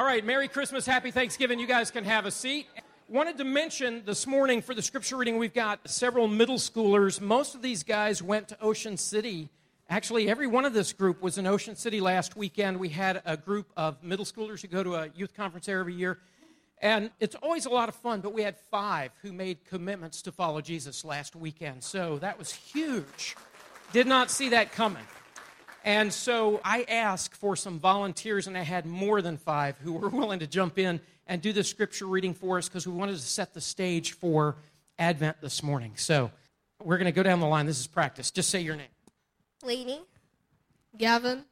All right, Merry Christmas, Happy Thanksgiving. You guys can have a seat. Wanted to mention this morning for the scripture reading, we've got several middle schoolers. Most of these guys went to Ocean City. Actually, every one of this group was in Ocean City last weekend. We had a group of middle schoolers who go to a youth conference there every year. And it's always a lot of fun, but we had five who made commitments to follow Jesus last weekend. So that was huge. Did not see that coming. And so I asked for some volunteers, and I had more than five who were willing to jump in and do the scripture reading for us because we wanted to set the stage for Advent this morning. So we're going to go down the line. This is practice. Just say your name. Lainey, Gavin,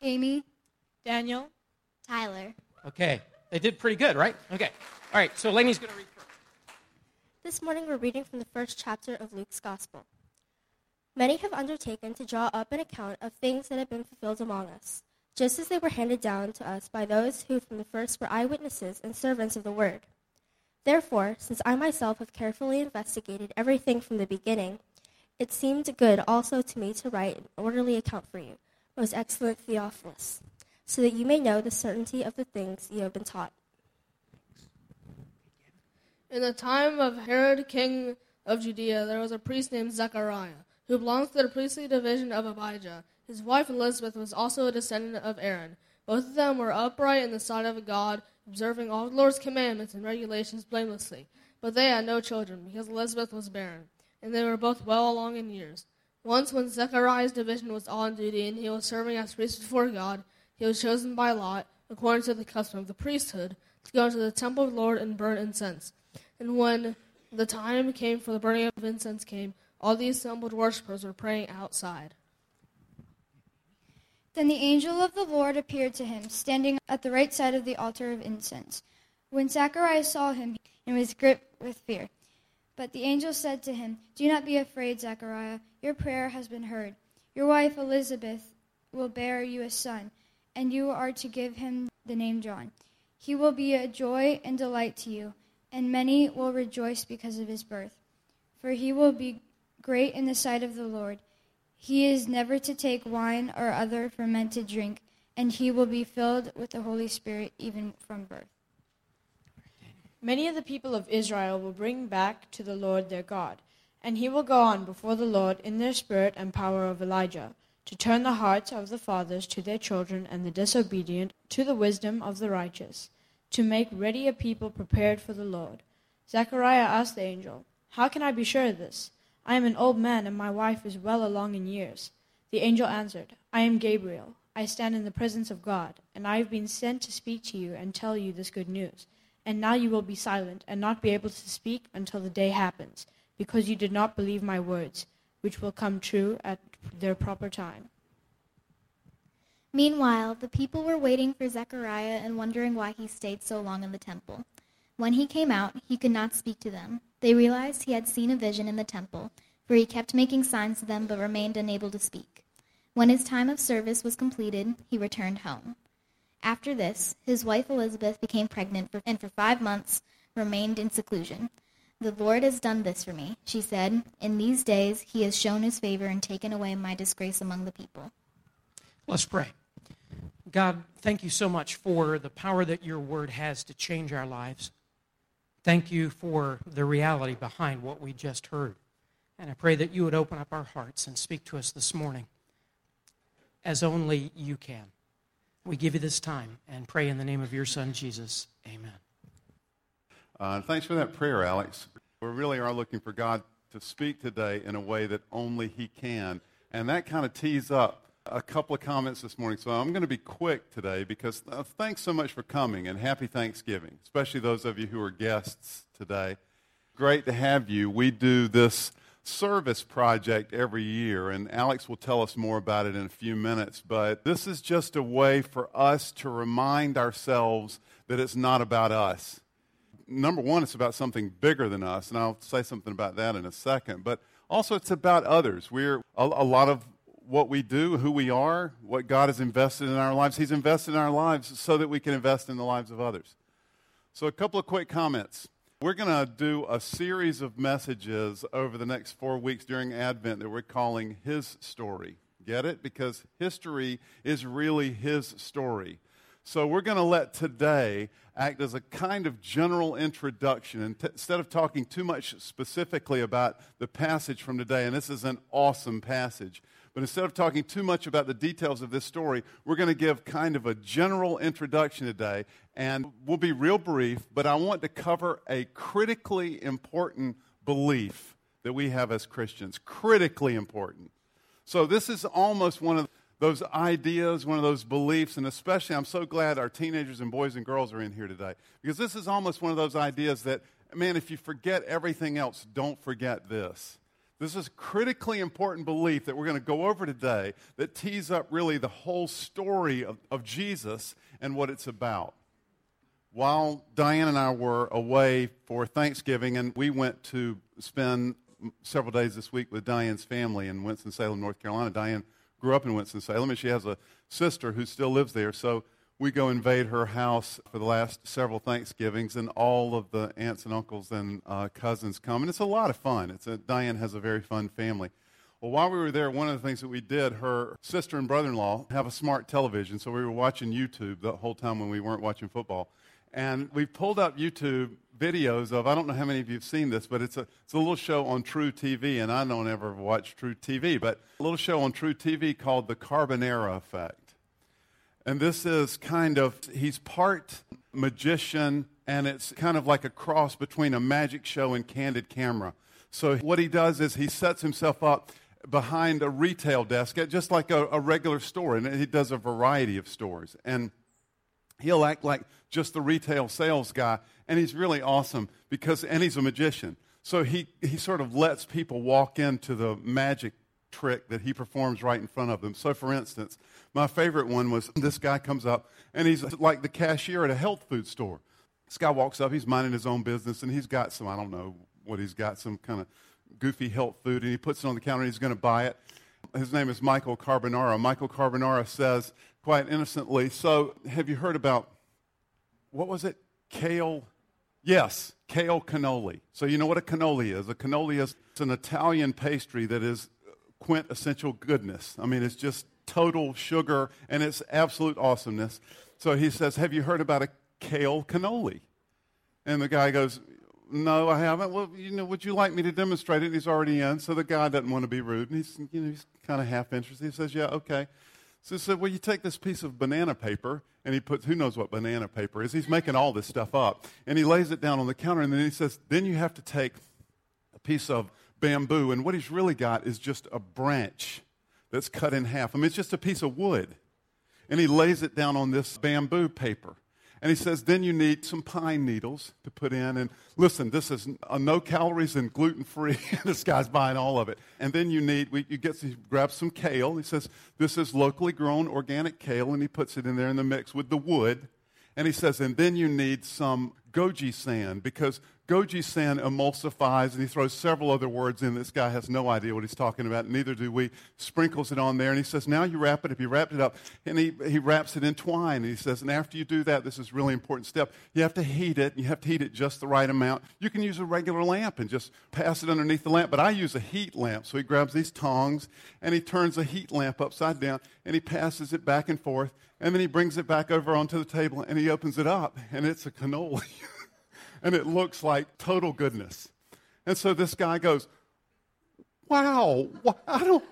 Amy, Daniel, Tyler. Okay. They did pretty good, right? Okay. All right. So Lainey's going to read first. This morning we're reading from the first chapter of Luke's Gospel. Many have undertaken to draw up an account of things that have been fulfilled among us, just as they were handed down to us by those who from the first were eyewitnesses and servants of the word. Therefore, since I myself have carefully investigated everything from the beginning, it seemed good also to me to write an orderly account for you, most excellent Theophilus, so that you may know the certainty of the things you have been taught. In the time of Herod, king of Judea, there was a priest named Zechariah, who belonged to the priestly division of Abijah. His wife Elizabeth was also a descendant of Aaron. Both of them were upright in the sight of God, observing all the Lord's commandments and regulations blamelessly. But they had no children, because Elizabeth was barren, and they were both well along in years. Once, when Zechariah's division was on duty and he was serving as priest before God, he was chosen by lot, according to the custom of the priesthood, to go into the temple of the Lord and burn incense. And when the time came for the burning of incense came, all the assembled worshippers were praying outside. Then the angel of the Lord appeared to him, standing at the right side of the altar of incense. When Zacharias saw him, he was gripped with fear. But the angel said to him, Do not be afraid, Zechariah. Your prayer has been heard. Your wife Elizabeth will bear you a son, and you are to give him the name John. He will be a joy and delight to you, and many will rejoice because of his birth. For he will be great in the sight of the Lord. He is never to take wine or other fermented drink, and he will be filled with the Holy Spirit even from birth. Many of the people of Israel will bring back to the Lord their God, and he will go on before the Lord in the spirit and power of Elijah, to turn the hearts of the fathers to their children and the disobedient to the wisdom of the righteous, to make ready a people prepared for the Lord. Zechariah asked the angel, How can I be sure of this? I am an old man, and my wife is well along in years. The angel answered, I am Gabriel. I stand in the presence of God, and I have been sent to speak to you and tell you this good news. And now you will be silent and not be able to speak until the day happens, because you did not believe my words, which will come true at their proper time. Meanwhile, the people were waiting for Zechariah and wondering why he stayed so long in the temple. When he came out, he could not speak to them. They realized he had seen a vision in the temple, for he kept making signs to them but remained unable to speak. When his time of service was completed, he returned home. After this, his wife Elizabeth became pregnant and for five months remained in seclusion. The Lord has done this for me, she said. In these days he has shown his favor and taken away my disgrace among the people. Let's pray. God, thank you so much for the power that your word has to change our lives. Thank you for the reality behind what we just heard. And I pray that you would open up our hearts and speak to us this morning as only you can. We give you this time and pray in the name of your Son, Jesus. Amen. Uh, thanks for that prayer, Alex. We really are looking for God to speak today in a way that only He can. And that kind of tees up a couple of comments this morning. So I'm going to be quick today because uh, thanks so much for coming and happy Thanksgiving, especially those of you who are guests today. Great to have you. We do this service project every year, and Alex will tell us more about it in a few minutes. But this is just a way for us to remind ourselves that it's not about us. Number one, it's about something bigger than us, and I'll say something about that in a second. But also, it's about others. We're a, a lot of what we do, who we are, what God has invested in our lives. He's invested in our lives so that we can invest in the lives of others. So, a couple of quick comments. We're going to do a series of messages over the next four weeks during Advent that we're calling His Story. Get it? Because history is really His story. So we're going to let today act as a kind of general introduction. And t- instead of talking too much specifically about the passage from today, and this is an awesome passage, but instead of talking too much about the details of this story, we're going to give kind of a general introduction today. And we'll be real brief, but I want to cover a critically important belief that we have as Christians. Critically important. So, this is almost one of those ideas, one of those beliefs, and especially I'm so glad our teenagers and boys and girls are in here today because this is almost one of those ideas that, man, if you forget everything else, don't forget this. This is critically important belief that we're going to go over today that tees up really the whole story of, of Jesus and what it's about. While Diane and I were away for Thanksgiving, and we went to spend several days this week with Diane's family in Winston-Salem, North Carolina. Diane grew up in Winston-Salem, and she has a sister who still lives there. So we go invade her house for the last several Thanksgivings, and all of the aunts and uncles and uh, cousins come, and it's a lot of fun. It's a, Diane has a very fun family. Well, while we were there, one of the things that we did, her sister and brother-in-law have a smart television, so we were watching YouTube the whole time when we weren't watching football. And we pulled up YouTube videos of, I don't know how many of you have seen this, but it's a, it's a little show on truTV, and I don't ever watch truTV, but a little show on truTV called The Carbonaro Effect. And this is kind of, he's part magician, and it's kind of like a cross between a magic show and candid camera. So what he does is he sets himself up behind a retail desk, just like a, a regular store, and he does a variety of stores. And he'll act like just the retail sales guy, and he's really awesome because, and he's a magician. So he, he sort of lets people walk into the magic trick that he performs right in front of them. So, for instance, my favorite one was this guy comes up and he's like the cashier at a health food store. This guy walks up, he's minding his own business, and he's got some, I don't know what he's got, some kind of goofy health food, and he puts it on the counter and he's going to buy it. His name is Michael Carbonaro. Michael Carbonaro says, quite innocently, So, have you heard about, what was it? Kale? Yes, kale cannoli. So, you know what a cannoli is? A cannoli is an Italian pastry that is quintessential goodness. I mean, it's just total sugar and it's absolute awesomeness. So he says, Have you heard about a kale cannoli? And the guy goes, No, I haven't. Well, you know, would you like me to demonstrate it? And he's already in, so the guy doesn't want to be rude. And he's, you know, he's kind of half interested. He says, Yeah, okay. So he said, Well, you take this piece of banana paper, and he puts, who knows what banana paper is? He's making all this stuff up. And he lays it down on the counter, and then he says, Then you have to take a piece of bamboo, and what he's really got is just a branch that's cut in half. I mean, it's just a piece of wood. And he lays it down on this bamboo paper. And he says, then you need some pine needles to put in. And listen, this is a uh, no calories and gluten free. this guy's buying all of it. And then you need, we, you get, he grabs some kale. He says, this is locally grown organic kale. And he puts it in there in the mix with the wood. And he says, and then you need some goji sand because goji sand emulsifies, and he throws several other words in. This guy has no idea what he's talking about, neither do we. Sprinkles it on there, and he says, Now you wrap it up. You wrapped it up, and he, he wraps it in twine. And he says, And after you do that, this is really important step. You have to heat it, and you have to heat it just the right amount. You can use a regular lamp and just pass it underneath the lamp, but I use a heat lamp. So he grabs these tongs, and he turns a heat lamp upside down, and he passes it back and forth, and then he brings it back over onto the table, and he opens it up, and it's a cannoli. and it looks like total goodness. And so this guy goes, Wow, I don't,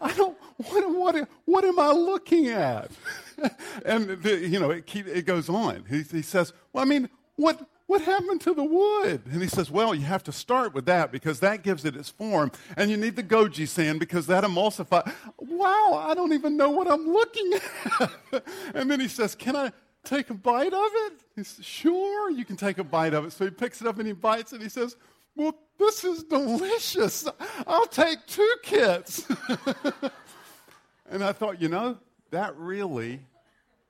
I don't, what, what, what am I looking at? and, the, you know, it, keep, it goes on. He, he says, Well, I mean, what, what happened to the wood? And he says, Well, you have to start with that because that gives it its form. And you need the goji sand because that emulsifies. Wow, I don't even know what I'm looking at. and then he says, Can I? Take a bite of it? He says, Sure, you can take a bite of it. So he picks it up and he bites it. He says, Well, this is delicious. I'll take two kits. and I thought, you know, that really,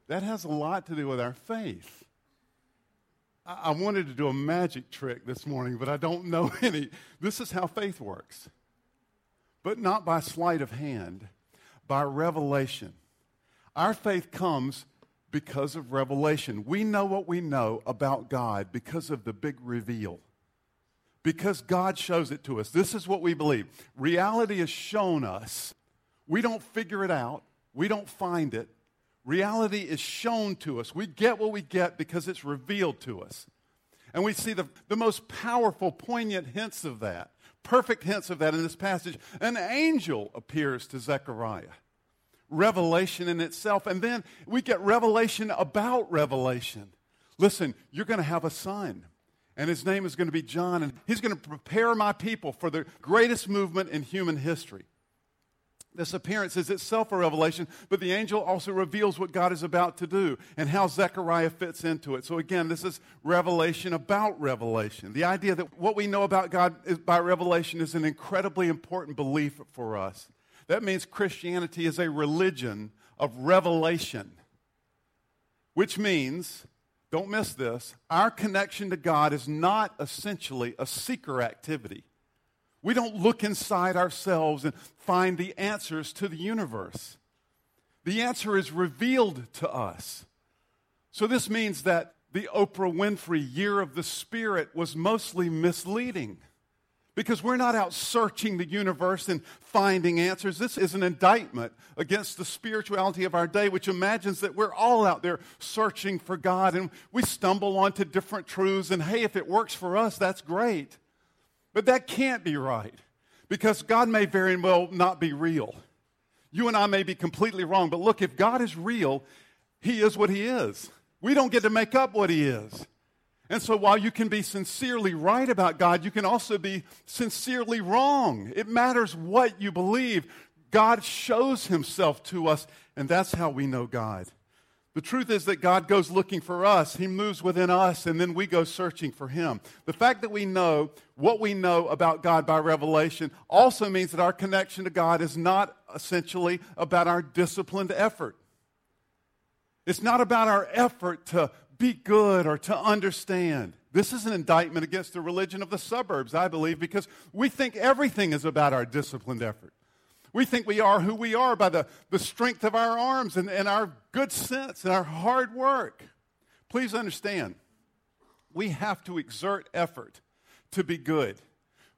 that has a lot to do with our faith. I, I wanted to do a magic trick this morning, but I don't know any. This is how faith works. But not by sleight of hand, by revelation. Our faith comes because of revelation. We know what we know about God because of the big reveal. Because God shows it to us. This is what we believe. Reality is shown us. We don't figure it out, we don't find it. Reality is shown to us. We get what we get because it's revealed to us. And we see the, the most powerful, poignant hints of that, perfect hints of that in this passage. An angel appears to Zechariah. Revelation in itself. And then we get revelation about revelation. Listen, you're going to have a son, and his name is going to be John, and he's going to prepare my people for the greatest movement in human history. This appearance is itself a revelation, but the angel also reveals what God is about to do and how Zechariah fits into it. So, again, this is revelation about revelation. The idea that what we know about God by revelation is an incredibly important belief for us. That means Christianity is a religion of revelation, which means, don't miss this, our connection to God is not essentially a seeker activity. We don't look inside ourselves and find the answers to the universe. The answer is revealed to us. So, this means that the Oprah Winfrey Year of the Spirit was mostly misleading because we're not out searching the universe and finding answers. This is an indictment against the spirituality of our day, which imagines that we're all out there searching for God and we stumble onto different truths. And hey, if it works for us, that's great. But that can't be right because God may very well not be real. You and I may be completely wrong, but look, if God is real, He is what He is. We don't get to make up what He is. And so while you can be sincerely right about God, you can also be sincerely wrong. It matters what you believe. God shows Himself to us, and that's how we know God. The truth is that God goes looking for us. He moves within us, and then we go searching for Him. The fact that we know what we know about God by revelation also means that our connection to God is not essentially about our disciplined effort. It's not about our effort to be good or to understand. This is an indictment against the religion of the suburbs, I believe, because we think everything is about our disciplined effort. We think we are who we are by the, the strength of our arms and, and our good sense and our hard work. Please understand, we have to exert effort to be good.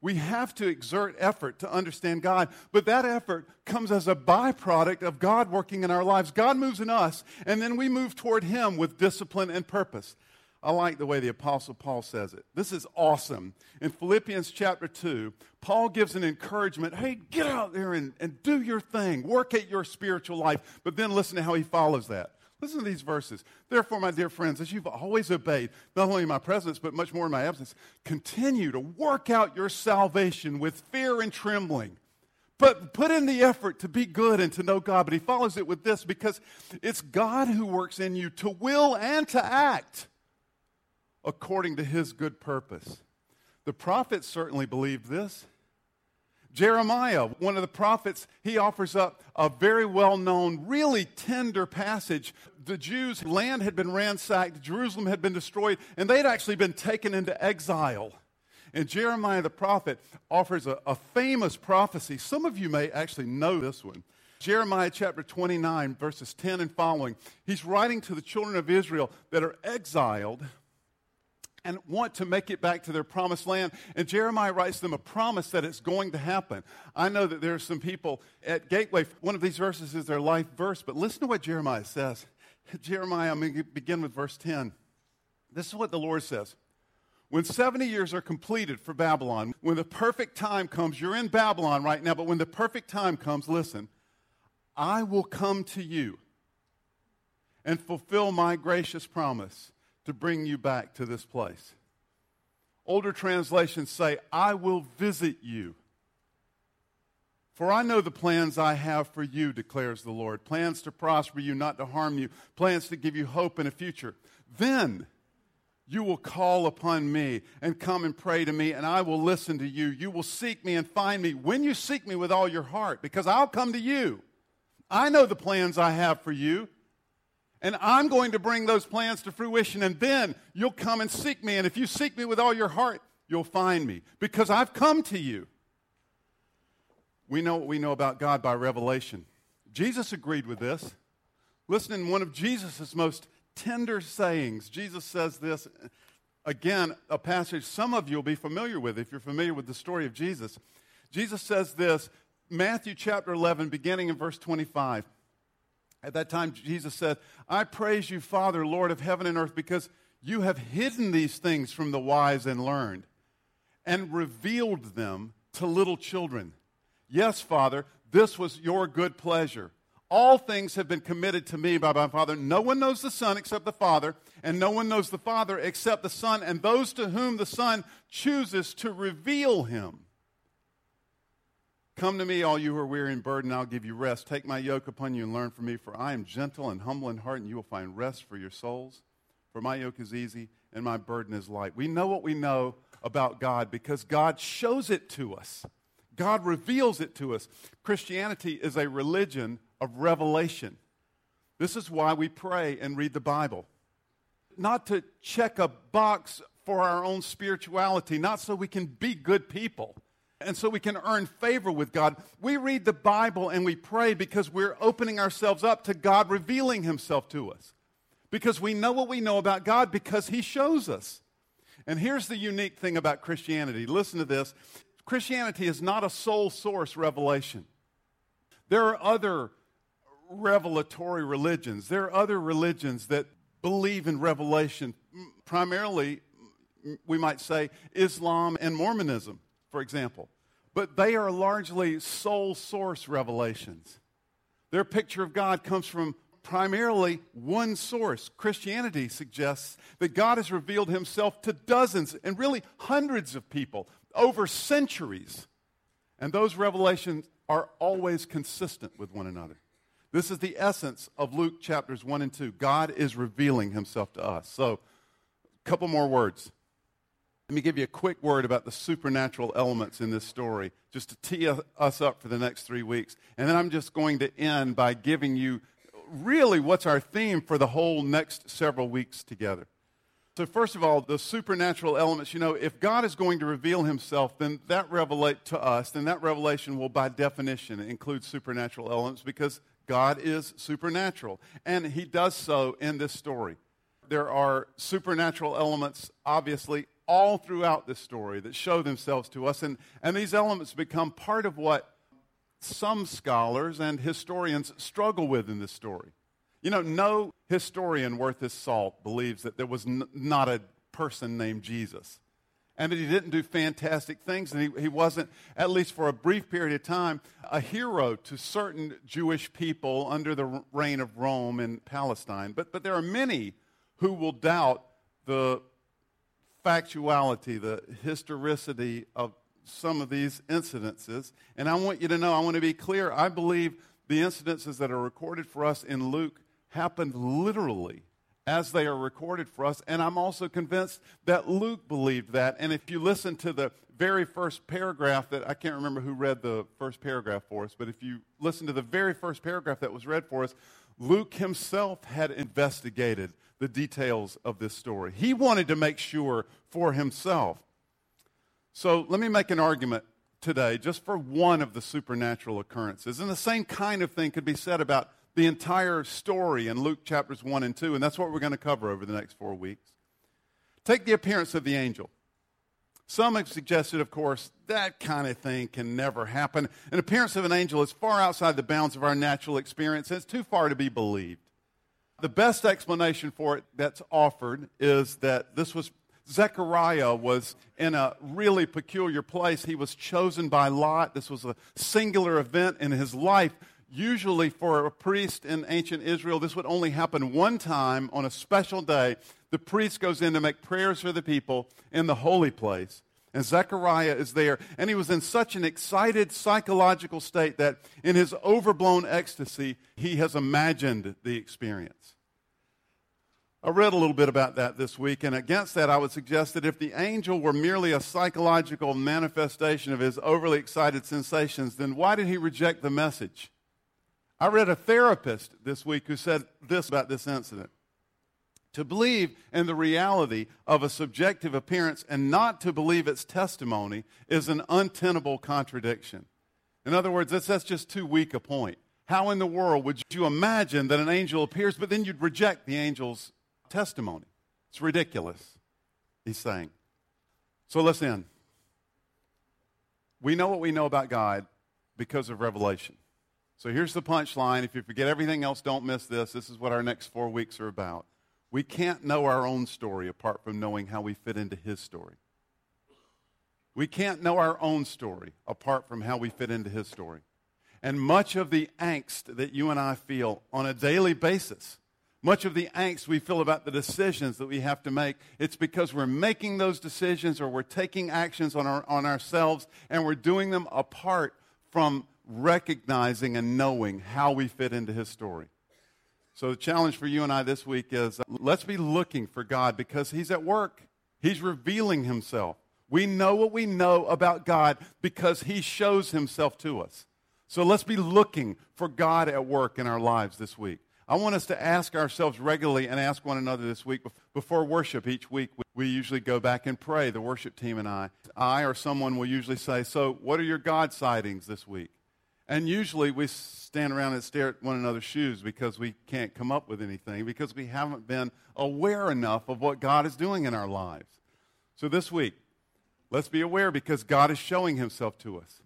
We have to exert effort to understand God, but that effort comes as a byproduct of God working in our lives. God moves in us, and then we move toward Him with discipline and purpose. I like the way the Apostle Paul says it. This is awesome. In Philippians chapter 2, Paul gives an encouragement hey, get out there and, and do your thing, work at your spiritual life. But then listen to how he follows that. Listen to these verses. Therefore, my dear friends, as you've always obeyed, not only in my presence, but much more in my absence, continue to work out your salvation with fear and trembling. But put in the effort to be good and to know God. But he follows it with this because it's God who works in you to will and to act according to his good purpose. The prophets certainly believed this. Jeremiah, one of the prophets, he offers up a very well known, really tender passage. The Jews' land had been ransacked, Jerusalem had been destroyed, and they'd actually been taken into exile. And Jeremiah the prophet offers a, a famous prophecy. Some of you may actually know this one. Jeremiah chapter 29, verses 10 and following. He's writing to the children of Israel that are exiled and want to make it back to their promised land. And Jeremiah writes them a promise that it's going to happen. I know that there are some people at Gateway, one of these verses is their life verse, but listen to what Jeremiah says. Jeremiah, I'm going to begin with verse 10. This is what the Lord says. When 70 years are completed for Babylon, when the perfect time comes, you're in Babylon right now, but when the perfect time comes, listen, I will come to you and fulfill my gracious promise to bring you back to this place. Older translations say, I will visit you. For I know the plans I have for you, declares the Lord plans to prosper you, not to harm you, plans to give you hope in a future. Then you will call upon me and come and pray to me, and I will listen to you. You will seek me and find me when you seek me with all your heart, because I'll come to you. I know the plans I have for you and I'm going to bring those plans to fruition, and then you'll come and seek me. And if you seek me with all your heart, you'll find me because I've come to you. We know what we know about God by revelation. Jesus agreed with this. Listen, in one of Jesus' most tender sayings, Jesus says this again, a passage some of you will be familiar with if you're familiar with the story of Jesus. Jesus says this, Matthew chapter 11, beginning in verse 25. At that time, Jesus said, I praise you, Father, Lord of heaven and earth, because you have hidden these things from the wise and learned and revealed them to little children. Yes, Father, this was your good pleasure. All things have been committed to me by my Father. No one knows the Son except the Father, and no one knows the Father except the Son, and those to whom the Son chooses to reveal him. Come to me, all you who are weary and burdened, I'll give you rest. Take my yoke upon you and learn from me, for I am gentle and humble in heart, and you will find rest for your souls. For my yoke is easy and my burden is light. We know what we know about God because God shows it to us. God reveals it to us. Christianity is a religion of revelation. This is why we pray and read the Bible. Not to check a box for our own spirituality, not so we can be good people and so we can earn favor with God. We read the Bible and we pray because we're opening ourselves up to God revealing Himself to us. Because we know what we know about God because He shows us. And here's the unique thing about Christianity listen to this Christianity is not a sole source revelation. There are other revelatory religions, there are other religions that believe in revelation, primarily, we might say, Islam and Mormonism, for example. But they are largely sole source revelations. Their picture of God comes from primarily one source. Christianity suggests that God has revealed himself to dozens and really hundreds of people over centuries. And those revelations are always consistent with one another. This is the essence of Luke chapters 1 and 2. God is revealing himself to us. So, a couple more words. Let me give you a quick word about the supernatural elements in this story, just to tee us up for the next three weeks. And then I'm just going to end by giving you really what's our theme for the whole next several weeks together. So, first of all, the supernatural elements. You know, if God is going to reveal himself, then that revelate to us, then that revelation will, by definition, include supernatural elements because God is supernatural. And he does so in this story. There are supernatural elements, obviously, all throughout this story that show themselves to us. And, and these elements become part of what some scholars and historians struggle with in this story. You know, no historian worth his salt believes that there was n- not a person named Jesus. And that he didn't do fantastic things, and he, he wasn't, at least for a brief period of time, a hero to certain Jewish people under the reign of Rome in Palestine. But, but there are many who will doubt the factuality, the historicity of some of these incidences. And I want you to know, I want to be clear, I believe the incidences that are recorded for us in Luke happened literally as they are recorded for us. And I'm also convinced that Luke believed that. And if you listen to the very first paragraph that I can't remember who read the first paragraph for us, but if you listen to the very first paragraph that was read for us, Luke himself had investigated the details of this story. He wanted to make sure for himself. So let me make an argument today just for one of the supernatural occurrences. And the same kind of thing could be said about the entire story in Luke chapters 1 and 2, and that's what we're going to cover over the next four weeks. Take the appearance of the angel. Some have suggested, of course, that kind of thing can never happen. An appearance of an angel is far outside the bounds of our natural experience, and it's too far to be believed. The best explanation for it that's offered is that this was Zechariah was in a really peculiar place. He was chosen by Lot. This was a singular event in his life Usually, for a priest in ancient Israel, this would only happen one time on a special day. The priest goes in to make prayers for the people in the holy place. And Zechariah is there. And he was in such an excited psychological state that in his overblown ecstasy, he has imagined the experience. I read a little bit about that this week, and against that, I would suggest that if the angel were merely a psychological manifestation of his overly excited sensations, then why did he reject the message? I read a therapist this week who said this about this incident. To believe in the reality of a subjective appearance and not to believe its testimony is an untenable contradiction. In other words, that's, that's just too weak a point. How in the world would you imagine that an angel appears, but then you'd reject the angel's testimony? It's ridiculous, he's saying. So let's end. We know what we know about God because of revelation. So here's the punchline. If you forget everything else, don't miss this. This is what our next four weeks are about. We can't know our own story apart from knowing how we fit into His story. We can't know our own story apart from how we fit into His story. And much of the angst that you and I feel on a daily basis, much of the angst we feel about the decisions that we have to make, it's because we're making those decisions or we're taking actions on, our, on ourselves and we're doing them apart from recognizing and knowing how we fit into His story. So the challenge for you and I this week is uh, let's be looking for God because He's at work. He's revealing Himself. We know what we know about God because He shows Himself to us. So let's be looking for God at work in our lives this week. I want us to ask ourselves regularly and ask one another this week before worship each week. We usually go back and pray, the worship team and I. I or someone will usually say, So, what are your God sightings this week? And usually we stand around and stare at one another's shoes because we can't come up with anything because we haven't been aware enough of what God is doing in our lives. So this week, let's be aware because God is showing himself to us.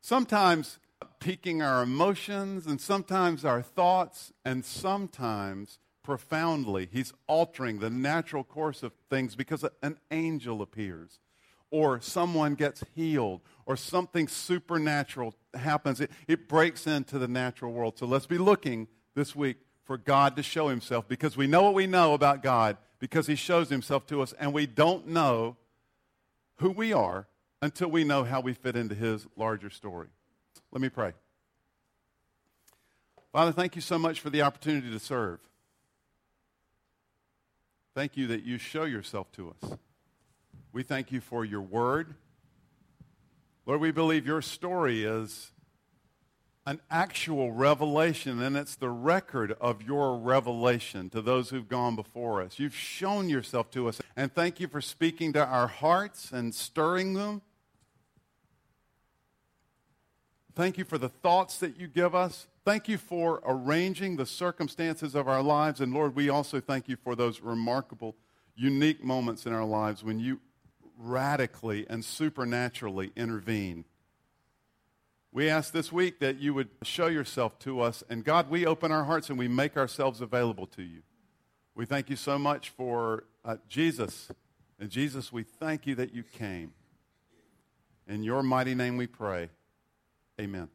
Sometimes piquing our emotions and sometimes our thoughts and sometimes profoundly he's altering the natural course of things because an angel appears or someone gets healed or something supernatural happens, it, it breaks into the natural world. So let's be looking this week for God to show himself because we know what we know about God because he shows himself to us, and we don't know who we are until we know how we fit into his larger story. Let me pray. Father, thank you so much for the opportunity to serve. Thank you that you show yourself to us. We thank you for your word. Lord, we believe your story is an actual revelation, and it's the record of your revelation to those who've gone before us. You've shown yourself to us, and thank you for speaking to our hearts and stirring them. Thank you for the thoughts that you give us. Thank you for arranging the circumstances of our lives. And Lord, we also thank you for those remarkable, unique moments in our lives when you radically and supernaturally intervene. We ask this week that you would show yourself to us. And God, we open our hearts and we make ourselves available to you. We thank you so much for uh, Jesus. And Jesus, we thank you that you came. In your mighty name we pray. Amen.